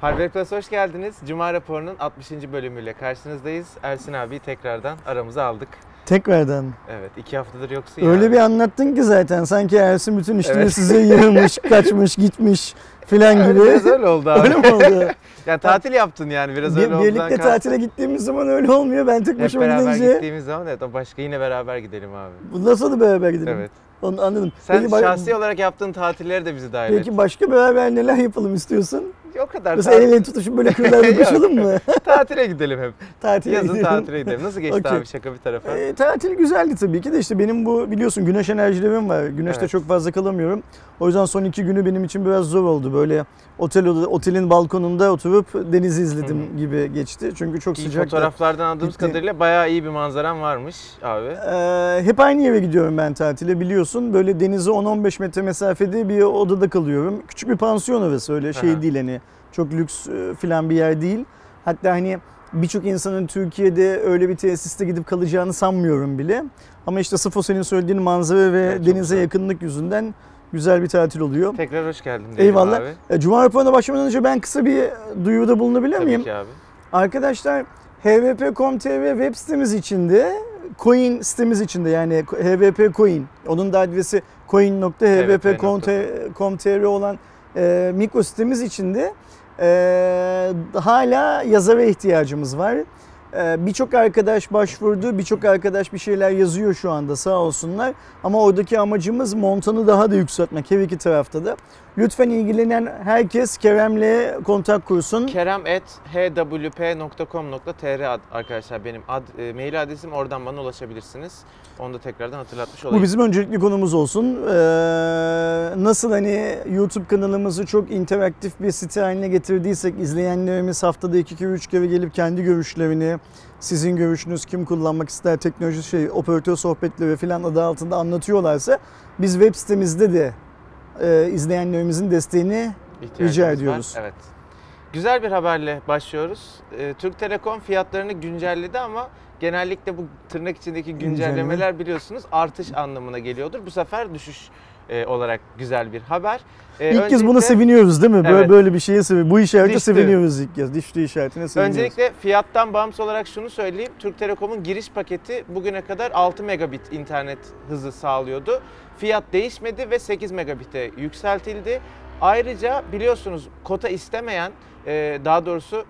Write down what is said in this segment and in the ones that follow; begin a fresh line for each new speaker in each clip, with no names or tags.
Hardware Plus hoş geldiniz. Cuma raporunun 60. bölümüyle karşınızdayız. Ersin abi tekrardan aramıza aldık.
Tekrardan.
Evet iki haftadır yoksun
Öyle bir anlattın ki zaten sanki Ersin bütün işleri
Evet.
size yığılmış, kaçmış, gitmiş filan gibi.
Biraz öyle oldu abi.
Öyle mi oldu?
yani tatil yaptın yani biraz
Bir-
öyle oldu.
birlikte tatile gittiğimiz zaman öyle olmuyor. Ben tek
Hep
başıma
beraber
gidince
gittiğimiz zaman evet başka yine beraber gidelim abi.
bundan sonra da beraber gidelim.
Evet.
Onu anladım.
Sen
Peki,
şahsi olarak yaptığın tatilleri de bizi dahil et.
Peki başka beraber neler yapalım istiyorsun?
O kadar
Mesela el
tatil-
ele tutuşup böyle kırlarda koşalım mı?
tatile gidelim hep.
Tatile
Yazın
gidelim.
tatile gidelim. Nasıl geçti
Okey.
abi şaka bir tarafa?
E, tatil güzeldi tabii ki de işte benim bu biliyorsun güneş enerjilerim var. Güneşte
Evet.
çok fazla kalamıyorum. O yüzden son iki günü benim için biraz zor oldu. Böyle otel otelin balkonunda oturup denizi izledim
Hı
gibi geçti. Çünkü çok sıcak.
fotoğraflardan anladığımız
Gitti.
kadarıyla bayağı iyi bir manzaran varmış abi.
Ee, hep aynı yere gidiyorum ben tatile biliyorsun. Böyle denize 10-15 metre mesafede bir odada kalıyorum. Küçük bir pansiyon orası öyle şey
Aha.
değil hani çok lüks e, falan bir yer değil. Hatta hani birçok insanın Türkiye'de öyle bir tesiste gidip kalacağını sanmıyorum bile. Ama işte sırf o senin söylediğin manzara ve
Evet,
denize
güzel.
yakınlık yüzünden güzel bir tatil oluyor.
Tekrar hoş geldin
Eyvallah.
abi.
E, Cuma raporuna başlamadan önce ben kısa bir duyuruda bulunabilir
Tabii
miyim?
ki abi.
Arkadaşlar hvp.com.tr web sitemiz içinde coin sitemiz içinde yani hvp coin onun da adresi coin.hvp.com.tr olan e, mikro sitemiz içinde e, hala yazara ihtiyacımız var. E, birçok arkadaş başvurdu, birçok arkadaş bir şeyler yazıyor şu anda sağ olsunlar. Ama oradaki amacımız montanı daha da yükseltmek her iki tarafta da. Lütfen ilgilenen herkes Kerem'le kontak kursun.
Kerem at hwp.com.tr ad- arkadaşlar benim ad, e, mail adresim oradan bana ulaşabilirsiniz. Onu da tekrardan hatırlatmış olayım.
Bu bizim öncelikli konumuz olsun. Ee, nasıl hani YouTube kanalımızı çok interaktif bir site haline getirdiysek izleyenlerimiz haftada 2-3 kere gelip kendi görüşlerini, sizin görüşünüz kim kullanmak ister teknoloji şey operatör sohbetleri falan adı altında anlatıyorlarsa biz web sitemizde de e, izleyenlerimizin desteğini rica
var.
ediyoruz.
Evet. Güzel bir haberle başlıyoruz. Ee, Türk Telekom fiyatlarını güncelledi ama genellikle bu tırnak içindeki güncellemeler biliyorsunuz artış anlamına geliyordur. Bu sefer düşüş e, olarak güzel bir haber. Ee,
ilk kez buna
öncelikle-
seviniyoruz değil mi? Böyle,
Evet.
böyle bir şeye seviniyoruz. Bu işarete
Düştü.
seviniyoruz ilk kez. Düştü işaretine seviniyoruz.
Öncelikle fiyattan bağımsız olarak şunu söyleyeyim. Türk Telekom'un giriş paketi bugüne kadar 6 megabit internet hızı sağlıyordu. Fiyat değişmedi ve 8 megabite yükseltildi. Ayrıca biliyorsunuz kota istemeyen, e, daha doğrusu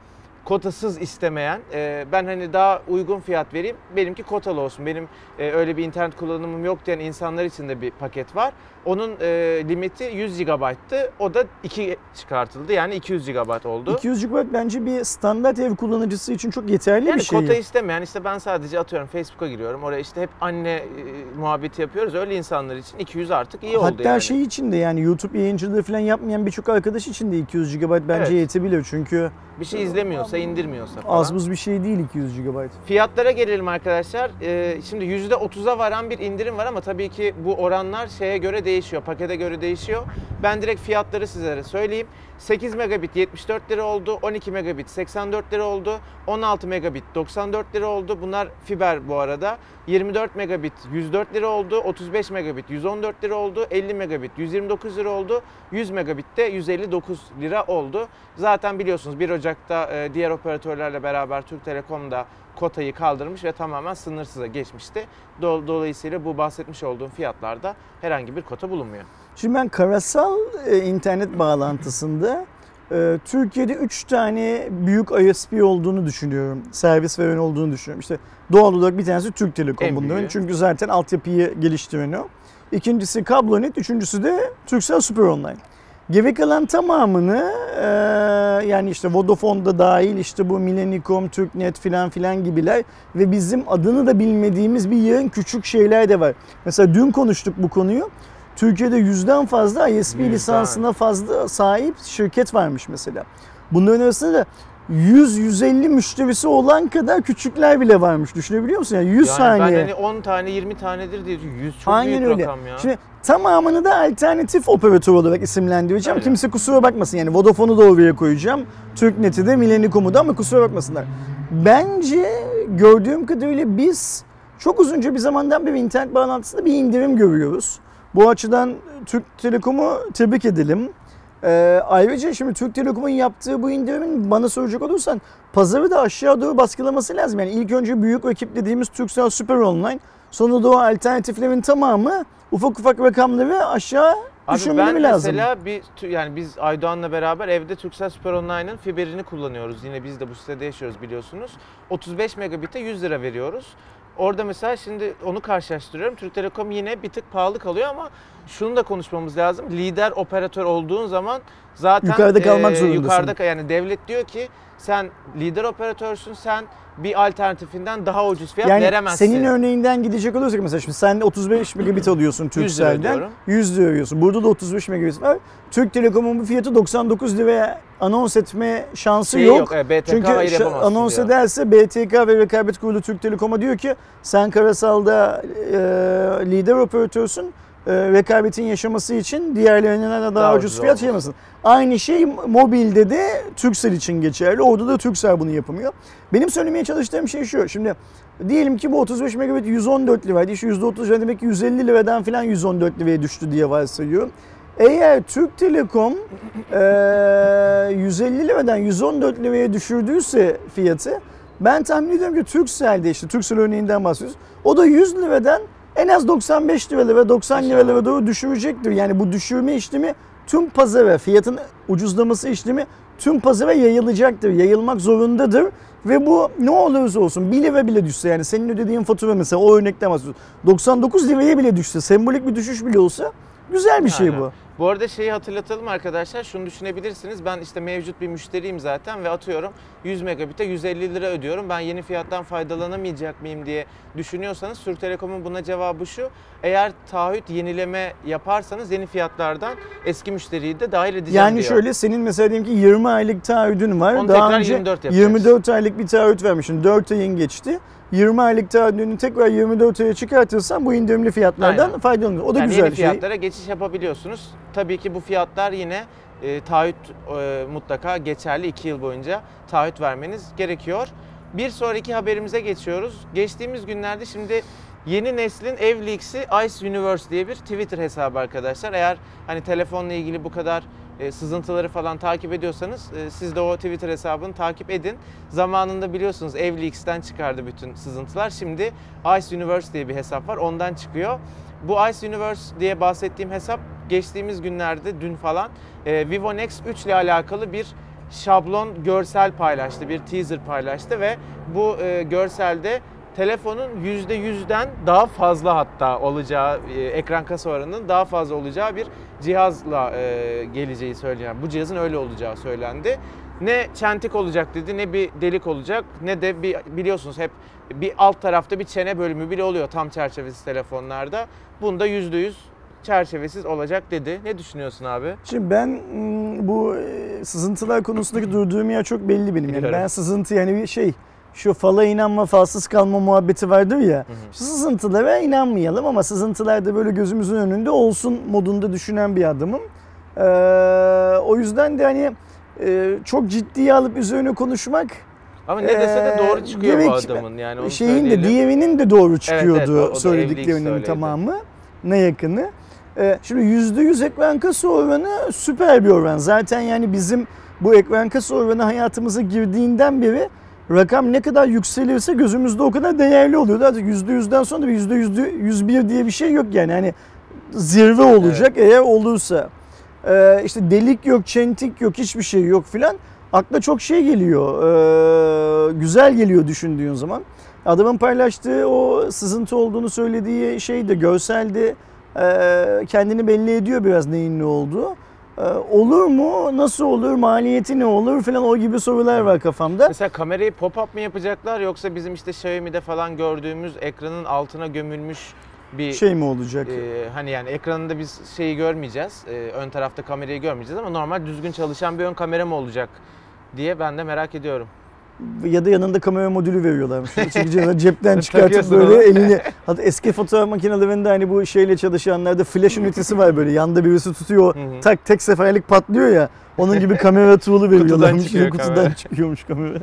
kotasız istemeyen, e, ben hani daha uygun fiyat vereyim, benimki kotalı olsun. Benim e, öyle bir internet kullanımım yok diyen insanlar için de bir paket var. Onun e, limiti 100 GB'tı. O da 2 çıkartıldı. Yani 200 GB oldu.
200 GB bence bir standart ev kullanıcısı için çok yeterli
Yani
bir şey.
kota istemeyen işte ben sadece atıyorum Facebook'a giriyorum. Oraya işte hep anne e, muhabbeti yapıyoruz. Öyle insanlar için 200 artık iyi oldu
Hatta
yani.
şey için de yani YouTube yayıncılığı falan yapmayan birçok arkadaş için de 200 GB bence
Evet.
yetebilir. Çünkü
bir şey izlemiyorsa, indirmiyorsa falan.
az buz bir şey değil 200 GB.
Fiyatlara gelelim arkadaşlar. Ee, şimdi %30'a varan bir indirim var ama tabii ki bu oranlar şeye göre değişiyor, pakete göre değişiyor. Ben direkt fiyatları sizlere söyleyeyim. 8 megabit 74 lira oldu, 12 megabit 84 lira oldu, 16 megabit 94 lira oldu. Bunlar fiber bu arada. 24 megabit 104 lira oldu, 35 megabit 114 lira oldu, 50 megabit 129 lira oldu, 100 megabit de 159 lira oldu. Zaten biliyorsunuz 1 Ocak'ta e, diğer operatörlerle beraber Türk Telekom da kotayı kaldırmış ve tamamen sınırsıza geçmişti. Do- Dolayısıyla bu bahsetmiş olduğum fiyatlarda herhangi bir kota bulunmuyor.
Şimdi ben karasal e, internet bağlantısında e, Türkiye'de 3 tane büyük ISP olduğunu düşünüyorum. Servis veren olduğunu düşünüyorum. İşte doğal olarak bir tanesi Türk Telekom bunların. Çünkü zaten altyapıyı geliştiren o. İkincisi Kablonet, üçüncüsü de Turkcell Super Online. Geri kalan tamamını e, yani işte Vodafone'da dahil işte bu Millennium, Türknet filan filan gibiler ve bizim adını da bilmediğimiz bir yığın küçük şeyler de var. Mesela dün konuştuk bu konuyu. Türkiye'de yüzden fazla ISP
Yüzden.
lisansına fazla sahip şirket varmış mesela. Bunların arasında da 100-150 müşterisi olan kadar küçükler bile varmış. Düşünebiliyor musun? Yani 100
Yani
saniye.
ben hani 10 tane 20 tanedir diye 100 çok
Aynen
büyük
öyle.
rakam ya.
Şimdi tamamını da alternatif operatör olarak isimlendireceğim.
Öyle.
Kimse kusura bakmasın yani Vodafone'u da oraya koyacağım. Türknet'i de Millennium'u da ama kusura bakmasınlar. Bence gördüğüm kadarıyla biz çok uzunca bir zamandan beri internet bağlantısında bir indirim görüyoruz. Bu açıdan Türk Telekom'u tebrik edelim. Ee, ayrıca şimdi Türk Telekom'un yaptığı bu indirimin bana soracak olursan pazarı da aşağı doğru baskılaması lazım. Yani ilk önce büyük rakip dediğimiz Turkcell Super Online sonra da o alternatiflerin tamamı ufak ufak rakamları aşağı
Abi
düşürmeleri
ben
lazım.
mesela bir yani biz Aydoğan'la beraber evde Turkcell Super Online'ın fiberini kullanıyoruz. Yine biz de bu sitede yaşıyoruz biliyorsunuz. 35 megabit'e 100 lira veriyoruz. Orada mesela şimdi onu karşılaştırıyorum. Türk Telekom yine bir tık pahalı kalıyor ama şunu da konuşmamız lazım. Lider operatör olduğun zaman zaten
Yukarıda kalmak
eee,
zorundasın.
Yukarıda yani devlet diyor ki sen lider operatörsün sen bir alternatifinden daha ucuz fiyat
yani
veremezsin.
senin örneğinden gidecek olursak mesela şimdi sen 35 megabit alıyorsun
100 lira
Turkcell'den
ödüyorum.
100 lira ödüyorsun. Burada da 35 megabit var. Türk Telekom'un bu fiyatı 99 liraya anons etme şansı
Şeyi
yok.
yok, evet, BTK
Çünkü anons
diyor.
ederse BTK ve Rekabet Kurulu Türk Telekom'a diyor ki sen karasalda e, lider operatörsün. E, rekabetin yaşaması için diğerlerinden de daha,
Daha
ucuz
ucuz
fiyat
olması.
yaşamasın. Aynı şey mobilde de Turkcell için geçerli. Orada da Turkcell bunu yapamıyor. Benim söylemeye çalıştığım şey şu. Şimdi diyelim ki bu 35 megabit 114 liraydı. İşte %30 lira demek ki 150 liradan falan 114 liraya düştü diye varsayıyorum. Eğer Türk Telekom eee 150 liradan 114 liraya düşürdüyse fiyatı ben tahmin ediyorum ki Turkcell'de işte Turkcell örneğinden bahsediyoruz. O da 100 liradan en az 95 lira ve 90
Aşağı.
liralara doğru düşürecektir. Yani bu düşürme işlemi tüm pazara, fiyatın ucuzlaması işlemi tüm pazara yayılacaktır. Yayılmak zorundadır. Ve bu ne olursa olsun 1 lira bile düşse yani senin ödediğin fatura mesela o örnekten bahsediyoruz. 99 liraya bile düşse sembolik bir düşüş bile olsa güzel bir şey
Aynen.
bu.
Bu arada şeyi hatırlatalım arkadaşlar. Şunu düşünebilirsiniz. Ben işte mevcut bir müşteriyim zaten ve atıyorum 100 megabit'e 150 lira ödüyorum. Ben yeni fiyattan faydalanamayacak mıyım diye düşünüyorsanız Türk Telekom'un buna cevabı şu. Eğer taahhüt yenileme yaparsanız yeni fiyatlardan eski müşteriyi de dahil edeceğim
Yani
diyor.
şöyle senin mesela diyelim ki 20 aylık taahhüdün var.
Onu
Daha
tekrar
önce
24 yapacağız.
24 aylık bir taahhüt vermişsin. 4 ayın geçti. 20 aylık taahhüdünü tekrar 24 aya çıkartırsan bu indirimli fiyatlardan
Aynen.
faydalanıyorsun. O da
yani
güzel
yeni
bir şey.
fiyatlara geçiş yapabiliyorsunuz. Tabii ki bu fiyatlar yine e, taahhüt e, mutlaka geçerli 2 yıl boyunca taahhüt vermeniz gerekiyor. Bir sonraki haberimize geçiyoruz. Geçtiğimiz günlerde şimdi yeni neslin ev leaks'i Ice Universe diye bir Twitter hesabı arkadaşlar. Eğer hani telefonla ilgili bu kadar e, sızıntıları falan takip ediyorsanız e, siz de o Twitter hesabını takip edin. Zamanında biliyorsunuz ev leaks'ten çıkardı bütün sızıntılar. Şimdi Ice Universe diye bir hesap var. Ondan çıkıyor. Bu Ice Universe diye bahsettiğim hesap geçtiğimiz günlerde dün falan e, Vivo Nex 3 ile alakalı bir şablon görsel paylaştı, bir teaser paylaştı ve bu görselde telefonun %100'den daha fazla hatta olacağı, e, ekran kasa oranının daha fazla olacağı bir cihazla e, geleceği söylenen, bu cihazın öyle olacağı söylendi. Ne çentik olacak dedi, ne bir delik olacak, ne de bir biliyorsunuz hep bir alt tarafta bir çene bölümü bile oluyor tam çerçevesiz telefonlarda. Bunda %100 çerçevesiz olacak dedi. Ne düşünüyorsun abi?
Şimdi ben mm, bu e, sızıntılar konusundaki durduğum yer çok belli benim. Yani ben sızıntı yani bir şey şu fala inanma falsız kalma muhabbeti vardır ya. Şu sızıntılara inanmayalım ama sızıntılar da böyle gözümüzün önünde olsun modunda düşünen bir adamım. Ee, o yüzden de hani e, çok ciddiye alıp üzerine konuşmak
Ama ne dese de
Ee,
doğru çıkıyor bu
gerek-
adamın yani onu
şeyin de
söyleyelim.
diğerinin de doğru çıkıyordu
evet, o- o da evlilik
söylediklerinin
söyledi.
tamamı ne yakını. Ee, şimdi %100 ekran kasa oranı süper bir oran. Zaten yani bizim bu ekran kasa oranı hayatımıza girdiğinden beri rakam ne kadar yükselirse gözümüzde o kadar değerli oluyor. Artık %100'den sonra da bir %101 diye bir şey yok yani. Hani zirve olacak eğer olursa. Ee, işte delik yok, çentik yok, hiçbir şey yok filan. Akla çok şey geliyor. ee, güzel geliyor düşündüğün zaman. Adamın paylaştığı o sızıntı olduğunu söylediği şey de görselde ee, kendini belli ediyor biraz neyin ne olduğu. Ee, olur mu? Nasıl olur? Maliyeti ne olur? Falan o gibi sorular var kafamda.
Mesela kamerayı pop-up mı yapacaklar yoksa bizim işte Xiaomi'de falan gördüğümüz ekranın altına gömülmüş bir
Şey mi olacak?
e, hani yani ekranında biz şeyi görmeyeceğiz. e, ön tarafta kamerayı görmeyeceğiz ama normal düzgün çalışan bir ön kamera mı olacak diye ben de merak ediyorum.
Ya da yanında kamera modülü veriyorlarmış. Şöyle çekeceğiz, cepten çıkartıp böyle
onu.
elini. Hatta eski fotoğraf makinelerinde hani bu şeyle çalışanlarda flash ünitesi var böyle. Yanda birisi tutuyor. Tak tek seferlik patlıyor ya. Onun gibi kamera tool'u veriyorlarmış.
çıkıyor
Kutudan
kamera.
çıkıyormuş kamera.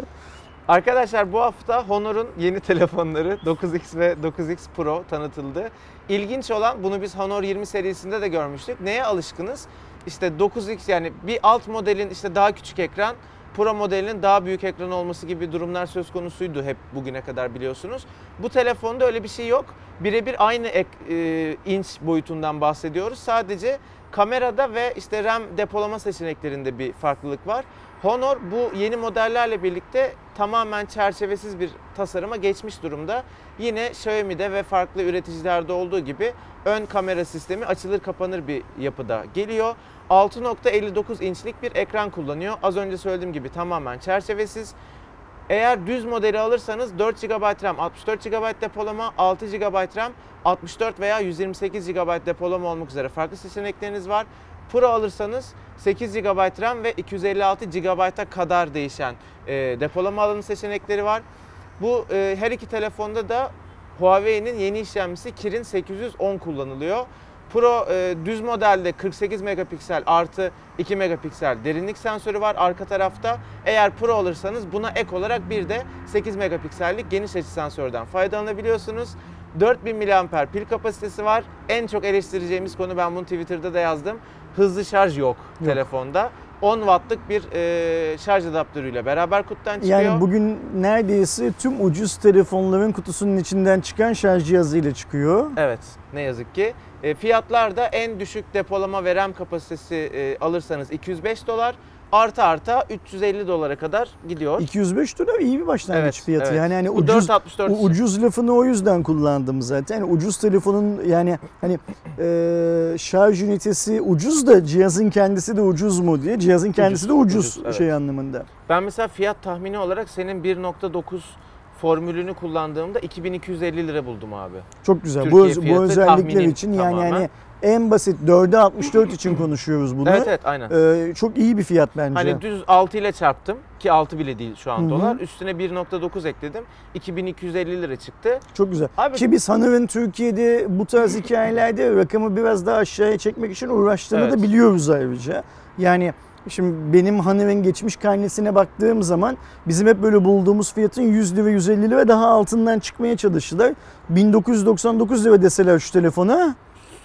Arkadaşlar bu hafta Honor'un yeni telefonları 9X ve 9X Pro tanıtıldı. İlginç olan bunu biz Honor 20 serisinde de görmüştük. Neye alışkınız? işte 9X yani bir alt modelin işte daha küçük ekran, Pro modelinin daha büyük ekran olması gibi durumlar söz konusuydu hep bugüne kadar biliyorsunuz. Bu telefonda öyle bir şey yok. Birebir aynı ek, e, inç boyutundan bahsediyoruz. Sadece kamerada ve işte RAM depolama seçeneklerinde bir farklılık var. Honor bu yeni modellerle birlikte tamamen çerçevesiz bir tasarıma geçmiş durumda. Yine Xiaomi'de ve farklı üreticilerde olduğu gibi ön kamera sistemi açılır kapanır bir yapıda geliyor. 6.59 inçlik bir ekran kullanıyor. Az önce söylediğim gibi tamamen çerçevesiz. Eğer düz modeli alırsanız 4 GB RAM, 64 GB depolama, 6 GB RAM, 64 veya 128 GB depolama olmak üzere farklı seçenekleriniz var. Pro alırsanız 8 GB RAM ve 256 GB'a kadar değişen e, depolama alanı seçenekleri var. Bu e, her iki telefonda da Huawei'nin yeni işlemcisi Kirin 810 kullanılıyor. Pro e, düz modelde 48 megapiksel artı 2 megapiksel derinlik sensörü var arka tarafta. Eğer Pro alırsanız buna ek olarak bir de 8 megapiksellik geniş açı sensörden faydalanabiliyorsunuz. 4000 mAh pil kapasitesi var. En çok eleştireceğimiz konu ben bunu Twitter'da da yazdım. Hızlı şarj yok,
Yok.
telefonda. 10 wattlık bir e, şarj adaptörüyle beraber kutudan çıkıyor.
Yani bugün neredeyse tüm ucuz telefonların kutusunun içinden çıkan şarj cihazıyla çıkıyor.
Evet ne yazık ki. E, fiyatlar da en düşük depolama ve RAM kapasitesi e, alırsanız 205 dolar. Artı arta 350 dolara kadar gidiyor.
205 dolar iyi bir başlangıç
Evet,
fiyatı.
evet.
Yani hani ucuz
464
o ucuz lafını o yüzden kullandım zaten. Yani ucuz telefonun yani hani e, şarj ünitesi ucuz da cihazın kendisi de ucuz mu diye. Cihazın kendisi de ucuz,
ucuz, evet.
şey anlamında.
Ben mesela fiyat tahmini olarak senin 1.9 formülünü kullandığımda 2250 lira buldum abi.
Çok güzel.
Türkiye
bu, bu özellikler için yani
tamamen.
hani en basit 4'e 64 için konuşuyoruz bunu.
Evet evet aynen.
Ee, çok iyi bir fiyat bence.
Hani düz 6 ile çarptım ki 6 bile değil şu an
Hı hı.
dolar. Üstüne 1.9 ekledim. 2250 lira çıktı.
Çok güzel.
Abi-
Ki biz Hanover'in Türkiye'de bu tarz hikayelerde rakamı biraz daha aşağıya çekmek için uğraştığını
Evet.
da biliyoruz ayrıca. Yani şimdi benim Hanover'in geçmiş karnesine baktığım zaman bizim hep böyle bulduğumuz fiyatın 100 lira 150 lira daha altından çıkmaya çalıştılar. 1999 lira deseler şu telefona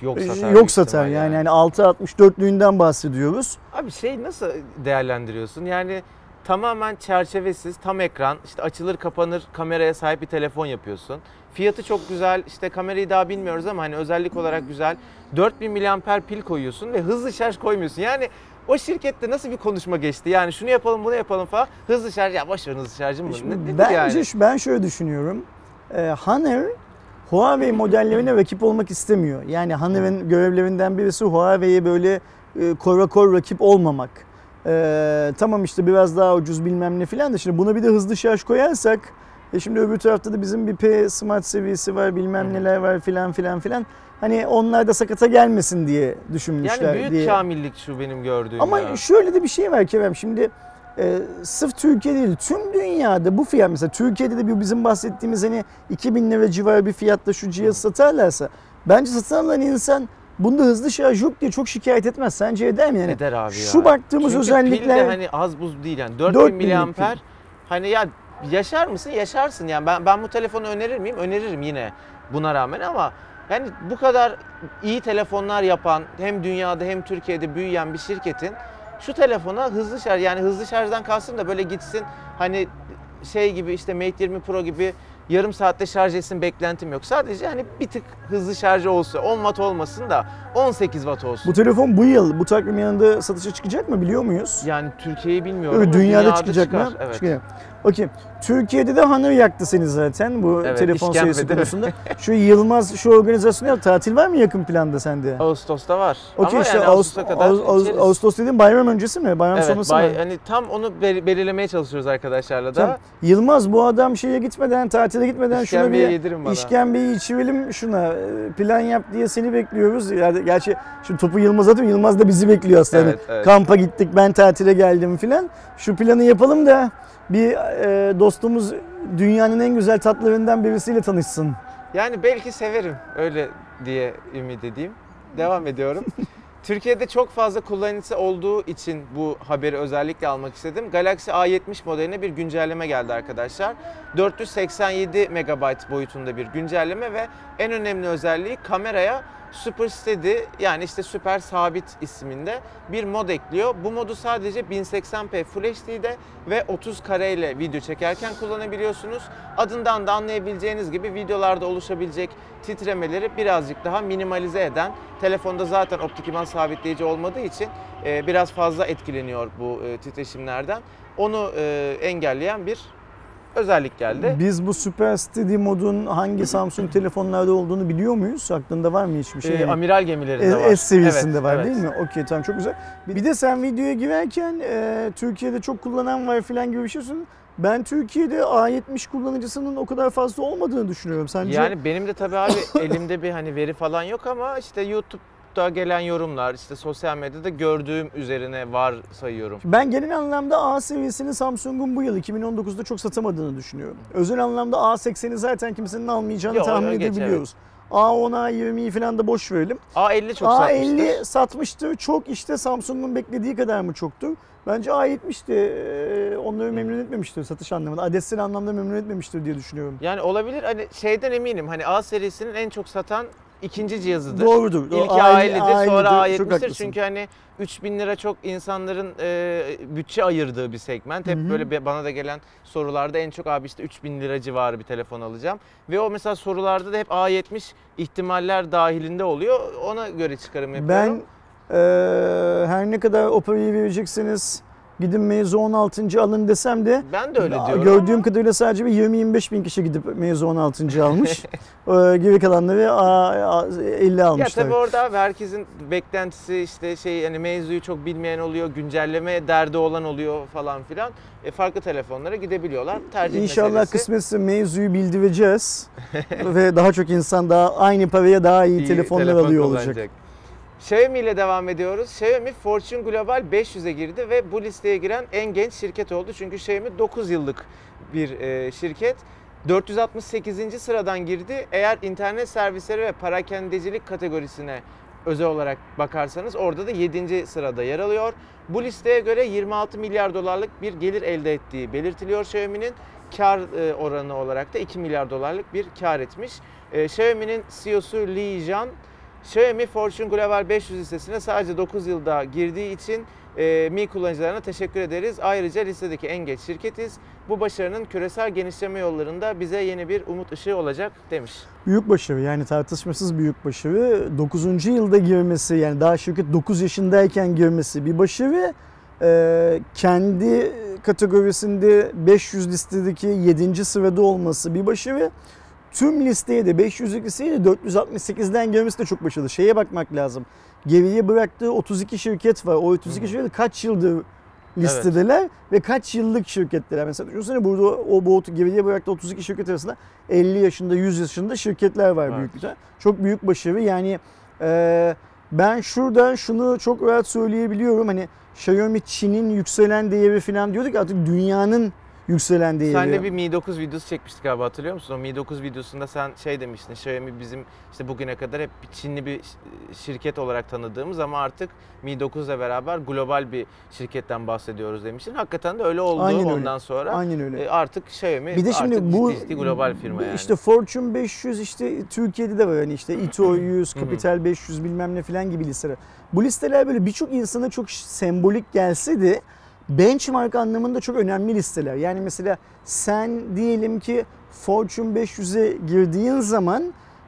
Yok
e,
satar.
yok satar.
ihtimal
Yani, yani 6.64'lüğünden bahsediyoruz.
Abi şey nasıl değerlendiriyorsun? Yani tamamen çerçevesiz, tam ekran, işte açılır kapanır kameraya sahip bir telefon yapıyorsun. Fiyatı çok güzel, işte kamerayı daha bilmiyoruz ama hani özellik olarak güzel. 4000 mAh pil koyuyorsun ve hızlı şarj koymuyorsun. Yani o şirkette nasıl bir konuşma geçti? Yani şunu yapalım, bunu yapalım falan. Hızlı şarj, ya boş ver hızlı şarjı mı?
Şimdi
Ne,
bence
yani?
ben şöyle düşünüyorum. Ee, Honor Huawei modellerine rakip olmak istemiyor. Yani Honor'ın görevlerinden birisi Huawei'ye böyle e, kora kor rakip olmamak. Ee, tamam işte biraz daha ucuz bilmem ne filan da şimdi buna bir de hızlı şarj koyarsak e şimdi öbür tarafta da bizim bir P Smart seviyesi var bilmem
Hı.
neler var filan filan filan. Hani onlar da sakata gelmesin diye düşünmüşler
Yani büyük
diye.
kamillik şu benim gördüğüm
Ama
ya.
şöyle de bir şey var Kerem. Şimdi e, sırf Türkiye değil, tüm dünyada bu fiyat mesela Türkiye'de de bir bizim bahsettiğimiz hani 2000 lira civarı bir fiyatta şu cihazı satarlarsa bence satın alan insan bunda hızlı şarj yok diye çok şikayet etmez. Sence eder mi? Yani
Eder abi ya.
şu baktığımız
Çünkü
özellikler
de hani az buz değil yani 4000
4000 'lik
miliamper. Hani ya yaşar mısın? Yaşarsın yani. Ben ben bu telefonu önerir miyim? Öneririm yine buna rağmen ama yani bu kadar iyi telefonlar yapan hem dünyada hem Türkiye'de büyüyen bir şirketin şu telefona hızlı şarj yani hızlı şarjdan kalsın da böyle gitsin hani şey gibi işte Mate 20 Pro gibi yarım saatte şarj etsin beklentim yok. Sadece hani bir tık hızlı şarjı olsa 10 watt olmasın da 18 watt olsun.
bu telefon bu yıl bu takvim yanında satışa çıkacak mı biliyor muyuz?
Yani Türkiye'yi bilmiyorum
Evet,
ama
dünyada, çıkacak
çıkar.
mı?
Evet.
Çıkacak. Okey. Türkiye'de de Hanır yaktı seni zaten bu
Evet,
telefon
mi?
konusunda. Şu Yılmaz şu organizasyonu yap. Tatil var mı yakın planda sende?
Ağustos'ta var.
Okey işte
yani
Ağustos,
Ağustos'a kadar
Ağustos,
içeriz.
Ağustos dediğin bayram öncesi mi? Bayram
Evet,
sonrası
bay-
mı?
hani tam onu bel- belirlemeye çalışıyoruz arkadaşlarla da.
Tamam. Yılmaz bu adam şeye gitmeden, tatile gitmeden şuna bir işkembeyi içirelim şuna. Ee, Plan yap diye seni bekliyoruz. Yani gerçi şu topu Yılmaz'a atıyorum. Yılmaz da bizi bekliyor aslında.
Evet, evet.
Kampa gittik, ben tatile geldim filan. Şu planı yapalım da bir e, dostumuz dünyanın en güzel tatlılarından birisiyle tanışsın.
Yani belki severim öyle diye ümit edeyim. Devam ediyorum. Türkiye'de çok fazla kullanıcısı olduğu için bu haberi özellikle almak istedim. Galaxy A70 modeline bir güncelleme geldi arkadaşlar. 487 MB boyutunda bir güncelleme ve en önemli özelliği kameraya Super Steady yani işte süper sabit isminde bir mod ekliyor. Bu modu sadece 1080p Full HD'de ve 30 kareyle video çekerken kullanabiliyorsunuz. Adından da anlayabileceğiniz gibi videolarda oluşabilecek titremeleri birazcık daha minimalize eden, telefonda zaten optik imaj sabitleyici olmadığı için e, biraz fazla etkileniyor bu e, titreşimlerden. Onu e, engelleyen bir özellik geldi.
Biz bu Super Steady modun hangi Samsung telefonlarda olduğunu biliyor muyuz? Aklında var mı hiçbir şey?
E,
Yani
amiral gemilerinde
S-
var.
S seviyesinde
Evet,
var
evet.
değil mi? Okey tamam çok güzel. Bir de sen videoya girerken e, Türkiye'de çok kullanan var falan gibi bir şey söyledin. Ben Türkiye'de A70 kullanıcısının o kadar fazla olmadığını düşünüyorum. Sence?
Yani benim de tabii abi elimde bir hani veri falan yok ama işte YouTube'da gelen yorumlar, işte sosyal medyada gördüğüm üzerine var sayıyorum.
Ben genel anlamda A seviyesini Samsung'un bu yıl 2019'da çok satamadığını düşünüyorum. Özel anlamda A80'i zaten kimsenin almayacağını
Yok,
tahmin
geç,
edebiliyoruz. A10, A20'yi falan da boş verelim.
A50 çok satmıştır.
A50 satmıştır. Çok işte Samsung'un beklediği kadar mı çoktur? Bence A70 de e, onları memnun etmemiştir satış anlamında. Adetsel anlamda memnun etmemiştir diye düşünüyorum.
Yani olabilir hani şeyden eminim hani A serisinin en çok satan ikinci cihazıdır.
Doğrudur.
İlk
O
A50'dir sonra
A50'dir. Çok
A70'tir
haklısın.
çünkü hani 3000 lira çok insanların e, bütçe ayırdığı bir segment. Hep
Hı hı.
böyle bana da gelen sorularda en çok abi işte 3000 lira civarı bir telefon alacağım. Ve o mesela sorularda da hep A70 ihtimaller dahilinde oluyor. Ona göre çıkarım yapıyorum.
Ben e, her ne kadar o parayı verecekseniz gidin mevzu 16. alın desem de
ben de öyle
Ya,
diyorum
Gördüğüm
ama
kadarıyla sadece bir 20-25 bin kişi gidip mevzu 16. almış. ee, geri kalanları a, a, 50
ya
almışlar.
tabii orada herkesin beklentisi işte şey hani mevzuyu çok bilmeyen oluyor, güncelleme derdi olan oluyor falan filan. E, farklı telefonlara gidebiliyorlar. Tercih
İnşallah
meselesi.
kısmetse mevzuyu bildireceğiz. Ve daha çok insan daha aynı paraya daha iyi,
iyi
telefonlar
telefon
alıyor olacak.
kullanacak. Xiaomi ile devam ediyoruz. Xiaomi Fortune Global 500'e girdi ve bu listeye giren en genç şirket oldu. Çünkü Xiaomi 9 yıllık bir e, şirket. 468. sıradan girdi. Eğer internet servisleri ve parakendecilik kategorisine özel olarak bakarsanız orada da 7. sırada yer alıyor. Bu listeye göre 26 milyar dolarlık bir gelir elde ettiği belirtiliyor Xiaomi'nin. Kar e, oranı olarak da 2 milyar dolarlık bir kar etmiş. E, Xiaomi'nin CEO'su Li Jian Xiaomi Fortune Global 500 listesine sadece 9 yılda girdiği için e, Mi kullanıcılarına teşekkür ederiz. Ayrıca listedeki en geç şirketiz. Bu başarının küresel genişleme yollarında bize yeni bir umut ışığı olacak demiş.
Büyük başarı yani tartışmasız büyük başarı. 9. yılda girmesi yani daha şirket 9 yaşındayken girmesi bir başarı. Ee, kendi kategorisinde 500 listedeki 7. sırada olması bir başarı. Tüm listeye de 500'lük listeye de 468'den girmesi de çok başarılı. Şeye bakmak lazım. Geriye bıraktığı 32 şirket var. O 32 şirket kaç yıldır listedeler ve kaç yıllık şirketler. Mesela düşünsene burada o bu geriye bıraktığı 32 şirket arasında 50 yaşında 100 yaşında şirketler var
Evet.
büyük bir. Çok büyük başarı. Yani e, ben şurada şunu çok rahat söyleyebiliyorum. Hani Xiaomi Çin'in yükselen değeri falan diyorduk artık dünyanın yükselen değeri.
Senle bir Mi 9 videosu çekmiştik abi hatırlıyor musun? O Mi 9 videosunda sen şey demiştin. Xiaomi bizim işte bugüne kadar hep Çinli bir şirket olarak tanıdığımız ama artık Mi 9 ile beraber global bir şirketten bahsediyoruz demiştin. Hakikaten de öyle oldu
Aynen öyle.
ondan sonra.
Aynen öyle.
E, artık Xiaomi
Bir de şimdi
artık
bu
ciddi global firma yani.
işte Fortune 500 işte Türkiye'de de var hani işte Ito 100,
Hı hı.
Capital 500 bilmem ne falan gibi listeler. Bu listeler böyle birçok insana çok sembolik gelse de benchmark anlamında çok önemli listeler. Yani mesela sen diyelim ki Fortune 500'e girdiğin zaman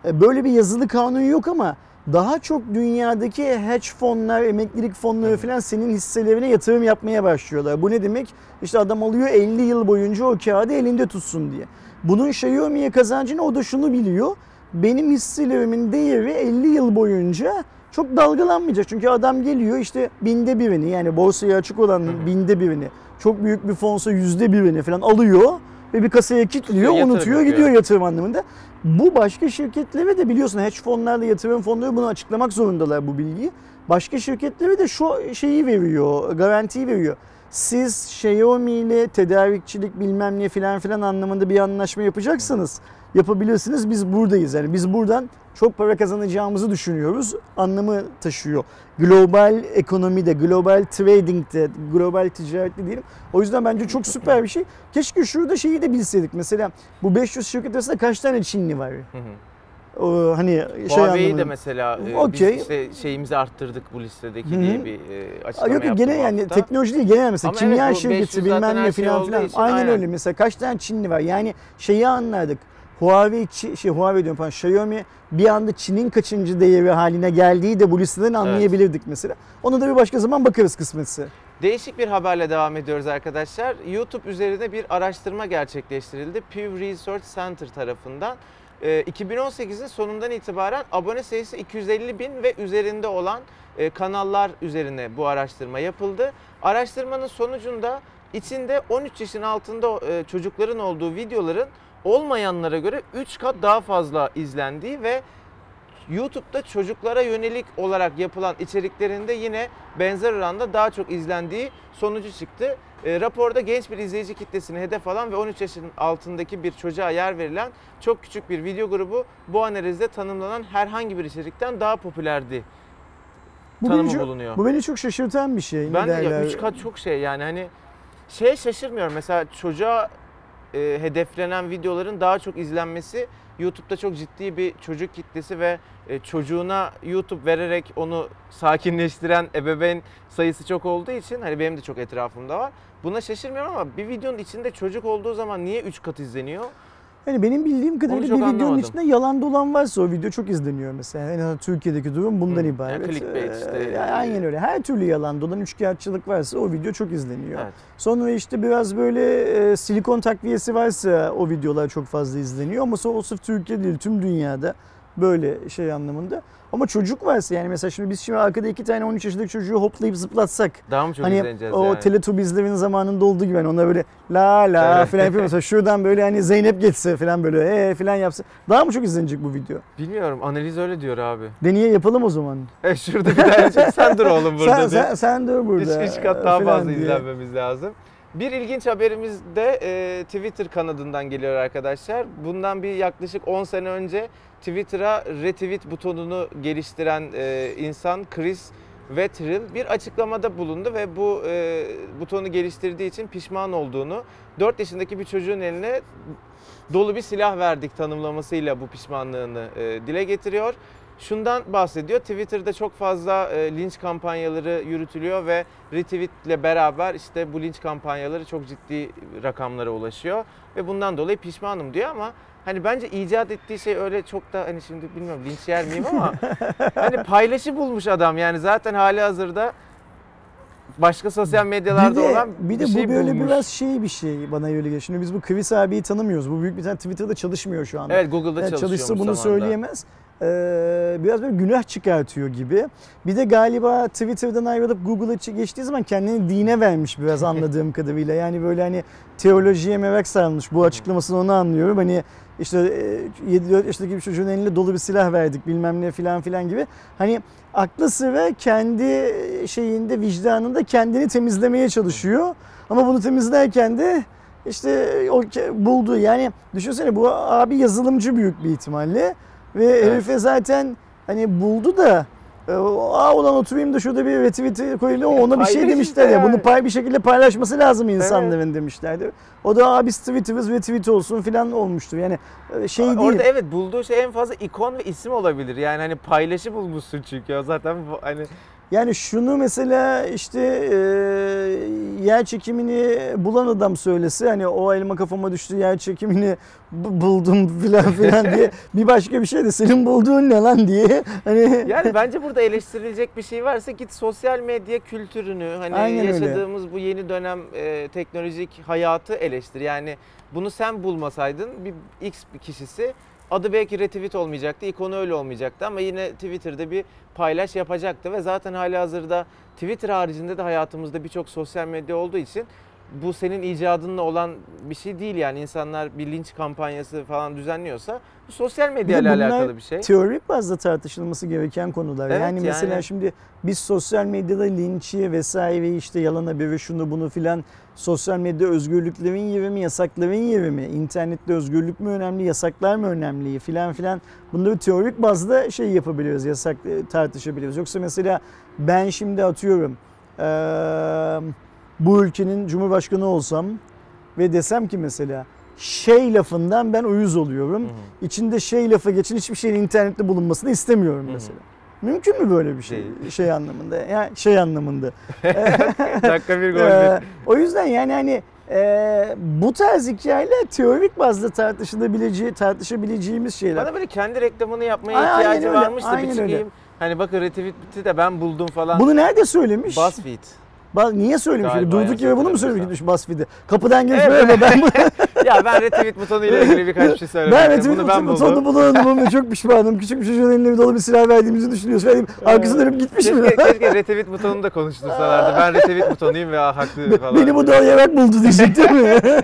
e, böyle bir yazılı kanun yok ama daha çok dünyadaki hedge fonlar, emeklilik fonları
hı.
falan senin hisselerine yatırım yapmaya başlıyorlar. Bu ne demek? İşte adam alıyor 50 yıl boyunca o kağıdı elinde tutsun diye. Bunun Xiaomi'ye kazancını o da şunu biliyor. Benim hisselerimin değeri 50 yıl boyunca çok dalgalanmayacak. Çünkü adam geliyor işte binde birini yani borsaya açık olan binde birini çok büyük bir fonsa yüzde birini falan alıyor ve bir kasaya kilitliyor, unutuyor, gidiyor yatırım anlamında. Bu başka şirketlere de biliyorsun hedge fonlarla yatırım fonları bunu açıklamak zorundalar bu bilgiyi. Başka şirketlere de şu şeyi veriyor, garantiyi veriyor. Siz Xiaomi ile tedarikçilik bilmem ne filan filan anlamında bir anlaşma yapacaksanız yapabilirsiniz. Biz buradayız. Yani biz buradan çok para kazanacağımızı düşünüyoruz. Anlamı taşıyor. Global ekonomide, global trading'de, global ticarette diyelim. O yüzden bence çok süper bir şey. Keşke şurada şeyi de bilseydik. Mesela bu 500 şirket arasında kaç tane Çinli var?
Hı hı.
O, hani şey
Huawei'yi de mesela e,
Okey.
biz işte şeyimizi arttırdık bu listedeki
Hı hı.
diye bir e, açıklama
Yok yok gene yani teknoloji değil genel mesela
Ama
kimya
evet,
şirketi
500 zaten
bilmem ne
şey
filan filan. Aynen,
aynen.
öyle mesela kaç tane Çinli var yani şeyi anladık. Huawei, şey Huawei diyorum falan Xiaomi bir anda Çin'in kaçıncı değeri haline geldiği de bu listeden anlayabilirdik mesela. Ona da bir başka zaman bakarız kısmetse.
Değişik bir haberle devam ediyoruz arkadaşlar. YouTube üzerine bir araştırma gerçekleştirildi. Pew Research Center tarafından. Ee, 2018'in sonundan itibaren abone sayısı 250 bin ve üzerinde olan e, kanallar üzerine bu araştırma yapıldı. Araştırmanın sonucunda içinde 13 yaşın altında e, çocukların olduğu videoların olmayanlara göre 3 kat daha fazla izlendiği ve YouTube'da çocuklara yönelik olarak yapılan içeriklerinde yine benzer oranda daha çok izlendiği sonucu çıktı. E, raporda genç bir izleyici kitlesini hedef alan ve 13 yaşın altındaki bir çocuğa yer verilen çok küçük bir video grubu bu analizde tanımlanan herhangi bir içerikten daha popülerdi
Bu
tanımı
beni, çok,
bulunuyor.
bu beni çok şaşırtan bir şey.
Ben de ya
derler?
3 kat çok şey yani hani şeye şaşırmıyorum. Mesela çocuğa e, hedeflenen videoların daha çok izlenmesi YouTube'da çok ciddi bir çocuk kitlesi ve e, çocuğuna YouTube vererek onu sakinleştiren ebeveyn sayısı çok olduğu için hani benim de çok etrafımda var. Buna şaşırmıyorum ama bir videonun içinde çocuk olduğu zaman niye 3 kat izleniyor?
Yani benim bildiğim kadarıyla bir videonun
anlamadım.
içinde yalan dolan varsa o video çok izleniyor mesela. En azından Türkiye'deki durum bundan
Hı,
ibaret.
yani clickbait
Ee,
işte.
yani aynen öyle. Her türlü yalan dolan üçkağıtçılık varsa o video çok izleniyor.
Evet.
Sonra işte biraz böyle e, silikon takviyesi varsa o videolar çok fazla izleniyor. Ama o sırf Türkiye değil tüm dünyada böyle şey anlamında. Ama çocuk varsa yani mesela şimdi biz şimdi arkada iki tane 13 yaşındaki çocuğu hoplayıp zıplatsak
Daha mı çok
hani
izleneceğiz
o
yani?
Teletubbies'lerin zamanında olduğu gibi hani ona böyle la la falan yapıyor. Mesela şuradan böyle hani Zeynep geçse falan böyle ee falan yapsa daha mı çok izlenecek bu video?
Bilmiyorum analiz öyle diyor abi.
Deneye yapalım o zaman.
E şurada bir tane sen dur oğlum burada
sen,
diye.
sen, sen dur burada.
Üç, üç kat daha fazla
diye.
izlenmemiz lazım. Bir ilginç haberimiz de e, Twitter kanadından geliyor arkadaşlar. Bundan bir yaklaşık 10 sene önce Twitter'a retweet butonunu geliştiren e, insan Chris Wettrill bir açıklamada bulundu ve bu e, butonu geliştirdiği için pişman olduğunu, 4 yaşındaki bir çocuğun eline dolu bir silah verdik tanımlamasıyla bu pişmanlığını e, dile getiriyor. Şundan bahsediyor. Twitter'da çok fazla e, linç kampanyaları yürütülüyor ve retweetle beraber işte bu linç kampanyaları çok ciddi rakamlara ulaşıyor ve bundan dolayı pişmanım diyor ama hani bence icat ettiği şey öyle çok da hani şimdi bilmiyorum linç yer miyim ama hani paylaşı bulmuş adam yani zaten hali hazırda başka sosyal medyalarda
bir de,
olan
bir
bir,
de
şey
bu böyle
bulmuş.
biraz şey bir şey bana öyle geliyor. Şimdi biz bu Chris abiyi tanımıyoruz. Bu büyük bir tane Twitter'da çalışmıyor şu anda.
Evet Google'da
Yani çalışsa bunu
zamanında.
söyleyemez. Ee, biraz böyle günah çıkartıyor gibi. Bir de galiba Twitter'dan ayrılıp Google'a geçtiği zaman kendini dine vermiş biraz anladığım kadarıyla. Yani böyle hani teolojiye merak sarmış. Bu açıklamasını onu anlıyorum. Hani işte e, 7 yaşındaki bir çocuğun eline dolu bir silah verdik bilmem ne filan filan gibi. Hani aklı sıra kendi şeyinde vicdanında kendini temizlemeye çalışıyor. Ama bunu temizlerken de işte o bulduğu yani düşünsene bu abi yazılımcı büyük bir ihtimalle ve
Evet.
herife zaten hani buldu da e, aa ulan oturayım da şurada bir retweet koyayım da ona bir şey demişler ya bunu pay bir şekilde paylaşması lazım insanların demişlerdi. O da abi tweetimiz retweet olsun filan olmuştur. Yani e, şey değil.
Orada evet bulduğu şey en fazla ikon ve isim olabilir. Yani hani paylaşı bulmuşsun çünkü o zaten hani
Yani şunu mesela işte e, yer çekimini bulan adam söylese hani o elma kafama düştü yer çekimini bu- buldum filan filan diye bir başka bir şey de senin bulduğun ne lan diye hani
yani bence burada eleştirilecek bir şey varsa git sosyal medya kültürünü hani
Aynen öyle.
yaşadığımız bu yeni dönem e, teknolojik hayatı eleştir. Yani bunu sen bulmasaydın bir X bir kişisi adı belki retweet olmayacaktı, ikonu öyle olmayacaktı ama yine Twitter'da bir paylaş yapacaktı ve zaten hali hazırda Twitter haricinde de hayatımızda birçok sosyal medya olduğu için bu senin icadınla olan bir şey değil yani insanlar bir linç kampanyası falan düzenliyorsa bu sosyal medya ile
bunlar
alakalı bir şey.
teorik bazda tartışılması gereken konular.
Evet,
yani mesela
yani.
şimdi biz sosyal medyada linçi vesaire işte yalan haberi şunu bunu filan sosyal medya özgürlüklerin yeri mi yasakların yeri mi internette özgürlük mü önemli yasaklar mı önemli filan filan bunları teorik bazda şey yapabiliyoruz yasak e, tartışabiliyoruz. Yoksa mesela ben şimdi atıyorum eee, bu ülkenin cumhurbaşkanı olsam ve desem ki mesela şey lafından ben uyuz oluyorum. İçinde şey lafı geçen hiçbir şeyin internette bulunmasını istemiyorum mesela. Mümkün mü böyle bir şey?
Değil.
Şey anlamında. Yani şey anlamında.
Dakika bir gol
Ee, o yüzden yani hani e, bu tarz hikayeler teorik bazda tartışılabileceği, tartışabileceğimiz şeyler.
Bana böyle kendi reklamını yapmaya
Aynen
ihtiyacı varmış da bir
aynen öyle.
çıkayım. Hani bakın retweet'i de ben buldum falan.
Bunu nerede söylemiş?
BuzzFeed.
Niye söylemiş?
Galiba
Durduk yere bunu mu söylemiş gitmiş BuzzFeed'e? Kapıdan geçmiş
Evet.
merhaba ben
ya ben retweet butonuyla ilgili birkaç bir şey söylemek
Ben retweet
Bunu ben
butonu
buldum.
bulamadım ama çok pişmanım. Küçük bir çocuğun eline bir dolu bir silah verdiğimizi düşünüyoruz. Verdim. Arkasına dönüp gitmiş mi?
Keşke, retweet butonunu da konuştursalardı. Ben retweet butonuyum ve haklı falan.
Beni bu doğrayarak buldu diyecek değil mi?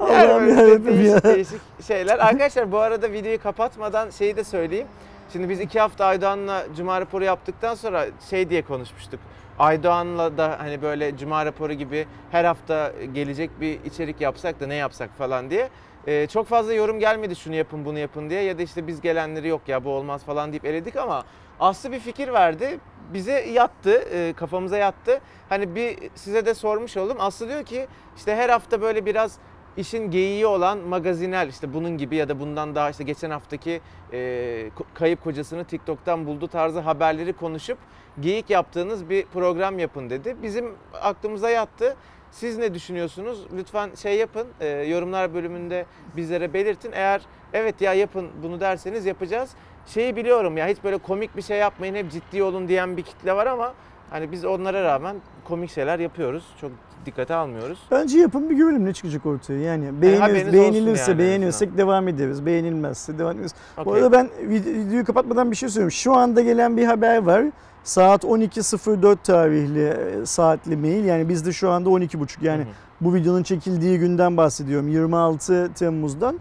Yani
Allah'ım
böyle
yarabbim
değişik
ya.
değişik şeyler. Arkadaşlar bu arada videoyu kapatmadan şeyi de söyleyeyim. Şimdi biz iki hafta Aydoğan'la Cuma raporu yaptıktan sonra şey diye konuşmuştuk. Aydoğan'la da hani böyle Cuma raporu gibi her hafta gelecek bir içerik yapsak da ne yapsak falan diye. Ee, çok fazla yorum gelmedi şunu yapın bunu yapın diye ya da işte biz gelenleri yok ya bu olmaz falan deyip eledik ama Aslı bir fikir verdi. Bize yattı, e, kafamıza yattı. Hani bir size de sormuş oldum. Aslı diyor ki işte her hafta böyle biraz işin geyiği olan magazinel işte bunun gibi ya da bundan daha işte geçen haftaki e, kayıp kocasını TikTok'tan buldu tarzı haberleri konuşup geyik yaptığınız bir program yapın dedi. Bizim aklımıza yattı. Siz ne düşünüyorsunuz? Lütfen şey yapın, e, yorumlar bölümünde bizlere belirtin. Eğer evet ya yapın bunu derseniz yapacağız. Şeyi biliyorum ya hiç böyle komik bir şey yapmayın hep ciddi olun diyen bir kitle var ama hani biz onlara rağmen komik şeyler yapıyoruz. Çok dikkate almıyoruz.
Bence yapın bir görelim ne çıkacak ortaya. Yani beğeniriz,
olsun
beğenilirse
yani en
beğenirsek devam ederiz. Beğenilmezse devam ederiz. Bu
Okey.
arada ben vid- videoyu kapatmadan bir şey söyleyeyim. Şu anda gelen bir haber var. Saat 12.04 tarihli e, saatli mail. Yani bizde şu anda 12.30 yani
Hı hı.
bu videonun çekildiği günden bahsediyorum. 26 Temmuz'dan.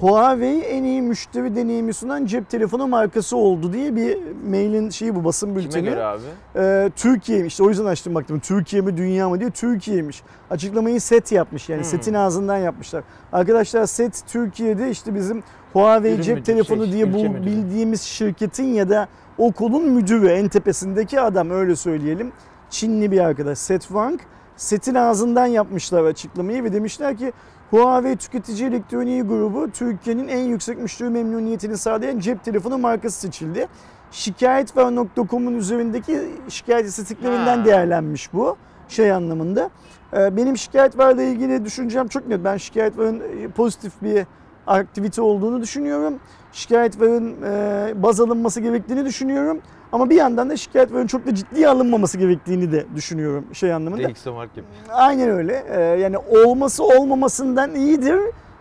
Huawei en iyi müşteri deneyimi sunan cep telefonu markası oldu diye bir mailin şeyi bu basın
Kime
bülteni.
göre abi?
Ee, Türkiye'ymiş. İşte o yüzden açtım baktım. Türkiye mi dünya mı diye. Türkiye'ymiş. Açıklamayı SET yapmış. Yani
Hmm.
SET'in ağzından yapmışlar. Arkadaşlar SET Türkiye'de işte bizim Huawei
Ürün
cep
müdür-
telefonu
şey,
diye bu
müdürü.
bildiğimiz şirketin ya da okulun müdürü en tepesindeki adam öyle söyleyelim. Çinli bir arkadaş SET Wang. SET'in ağzından yapmışlar açıklamayı ve demişler ki Huawei Tüketici Elektroniği Grubu Türkiye'nin en yüksek müşteri memnuniyetini sağlayan cep telefonu markası seçildi. Şikayetvar.com'un üzerindeki şikayet istatistiklerinden
Ha.
değerlenmiş bu şey anlamında. Ee, Benim şikayetvarla ilgili düşüncem çok net. Ben şikayetvarın e, pozitif bir aktivite olduğunu düşünüyorum. Şikayetvarın e, baz alınması gerektiğini düşünüyorum. Ama bir yandan da şikayetvarın çok da ciddiye alınmaması gerektiğini de düşünüyorum şey anlamında.
DxO Mark gibi.
Aynen öyle. Ee, yani olması olmamasından iyidir.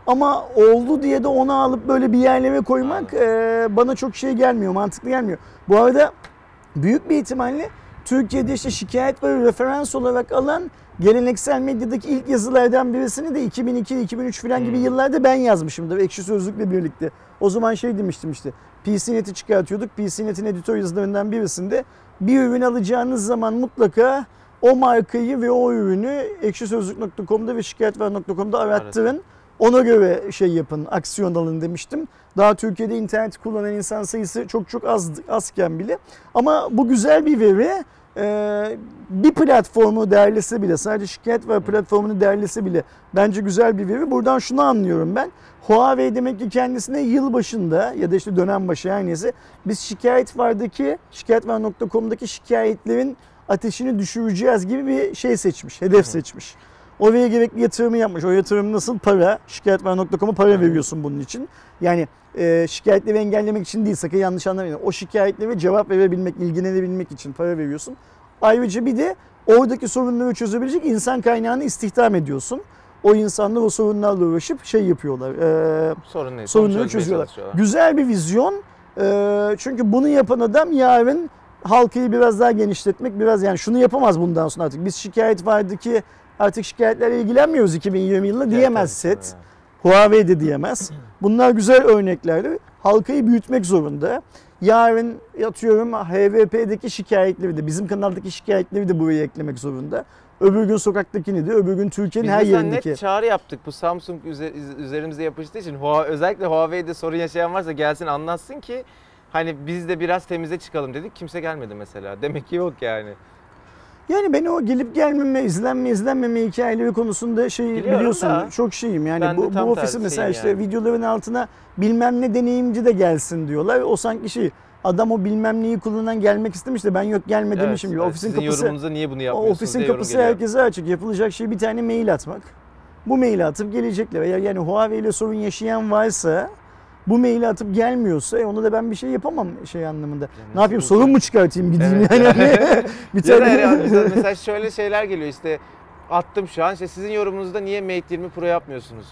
Ama oldu diye de onu alıp böyle bir yerlere koymak e, bana çok şey gelmiyor, mantıklı gelmiyor. Bu arada büyük bir ihtimalle Türkiye'de işte şikayet ve referans olarak alan geleneksel medyadaki ilk yazılardan birisini de 2002-2003 falan gibi
Hmm.
yıllarda ben yazmışımdır Ekşi Sözlük'le birlikte. O zaman şey demiştim işte PCNet'i çıkartıyorduk. PCNet'in editör yazılarından birisinde bir ürün alacağınız zaman mutlaka o markayı ve o ürünü ekşisözlük.com'da ve şikayetver.com'da arattırın. Ona göre şey yapın, aksiyon alın demiştim. Daha Türkiye'de internet kullanan insan sayısı çok çok az azken bile. Ama bu güzel bir veri. Ee, bir platformu derlese bile, sadece şikayet var platformunu derlese bile bence güzel bir veri. Buradan şunu anlıyorum ben. Huawei demek ki kendisine yıl başında ya da işte dönem başı her neyse biz şikayet vardaki şikayetvar.com'daki şikayetlerin ateşini düşüreceğiz gibi bir şey seçmiş, hedef seçmiş. Oraya gerekli yatırımı yapmış. O yatırım nasıl? Para. Şikayetvar.com'a para veriyorsun bunun için. Yani e, şikayetleri engellemek için değil sakın yanlış anlamayın. O şikayetlere cevap verebilmek, ilgilenebilmek için para veriyorsun. Ayrıca bir de oradaki sorunları çözebilecek insan kaynağını istihdam ediyorsun. O insanlar o sorunlarla uğraşıp şey yapıyorlar. e,
Sorun neyse.
sorunları çözüyorlar. Güzel bir vizyon. Ee, çünkü bunu yapan adam yarın halkayı biraz daha genişletmek, biraz yani şunu yapamaz bundan sonra artık. Biz şikayet vardı ki artık şikayetlerle ilgilenmiyoruz 2020 yılında diyemez
Evet,
SET.
evet.
Huawei de diyemez. Bunlar güzel örneklerdi. Halkayı büyütmek zorunda. Yarın yatıyorum HVP'deki şikayetleri de bizim kanaldaki şikayetleri de buraya eklemek zorunda. Öbür gün sokaktakini de, öbür gün Türkiye'nin
Biz
her yerindeki.
net çağrı yaptık. Bu Samsung üze- üzerimize yapıştığı için özellikle Huawei'de sorun yaşayan varsa gelsin anlatsın ki hani biz de biraz temize çıkalım dedik. Kimse gelmedi mesela. Demek ki yok yani.
Yani ben o gelip gelmeme, izlenme, izlenmeme hikayeleri konusunda şey
Biliyorum
biliyorsun
da.
çok şeyim. Yani
Ben
bu, bu ofisi mesela işte
yani.
videoların altına bilmem ne deneyimci de gelsin diyorlar. O sanki şey adam o bilmem neyi kullanan gelmek istemiş de ben yok gelme demişim gibi.
evet.
Ofisin
Sizin
kapısı
yorumunuza niye bunu yapmıyorsunuz
ofisin kapısı
geliyor.
herkese açık. Yapılacak şey bir tane mail atmak. Bu maili atıp gelecekler. Yani Huawei ile sorun yaşayan varsa bu maili atıp gelmiyorsa e, onu da ben bir şey yapamam şey anlamında. ne yapayım sorun mu çıkartayım gideyim
Evet.
yani. Hani bir
Ya
tane
yani mesela- şöyle şeyler geliyor işte attım şu an işte sizin yorumunuzda niye Mate 20 Pro yapmıyorsunuz?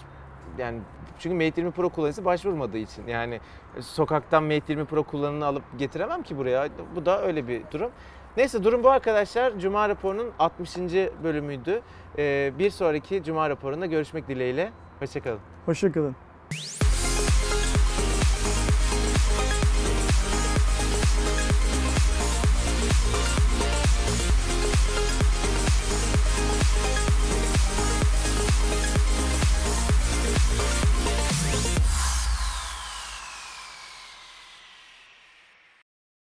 Yani çünkü Mate 20 Pro kullanıcısı başvurmadığı için. Yani sokaktan Mate 20 Pro kullanını alıp getiremem ki buraya. Bu da öyle bir durum. Neyse durum bu arkadaşlar. Cuma raporunun 60. bölümüydü. Ee, bir sonraki Cuma raporunda görüşmek dileğiyle. Hoşçakalın.
Hoşçakalın.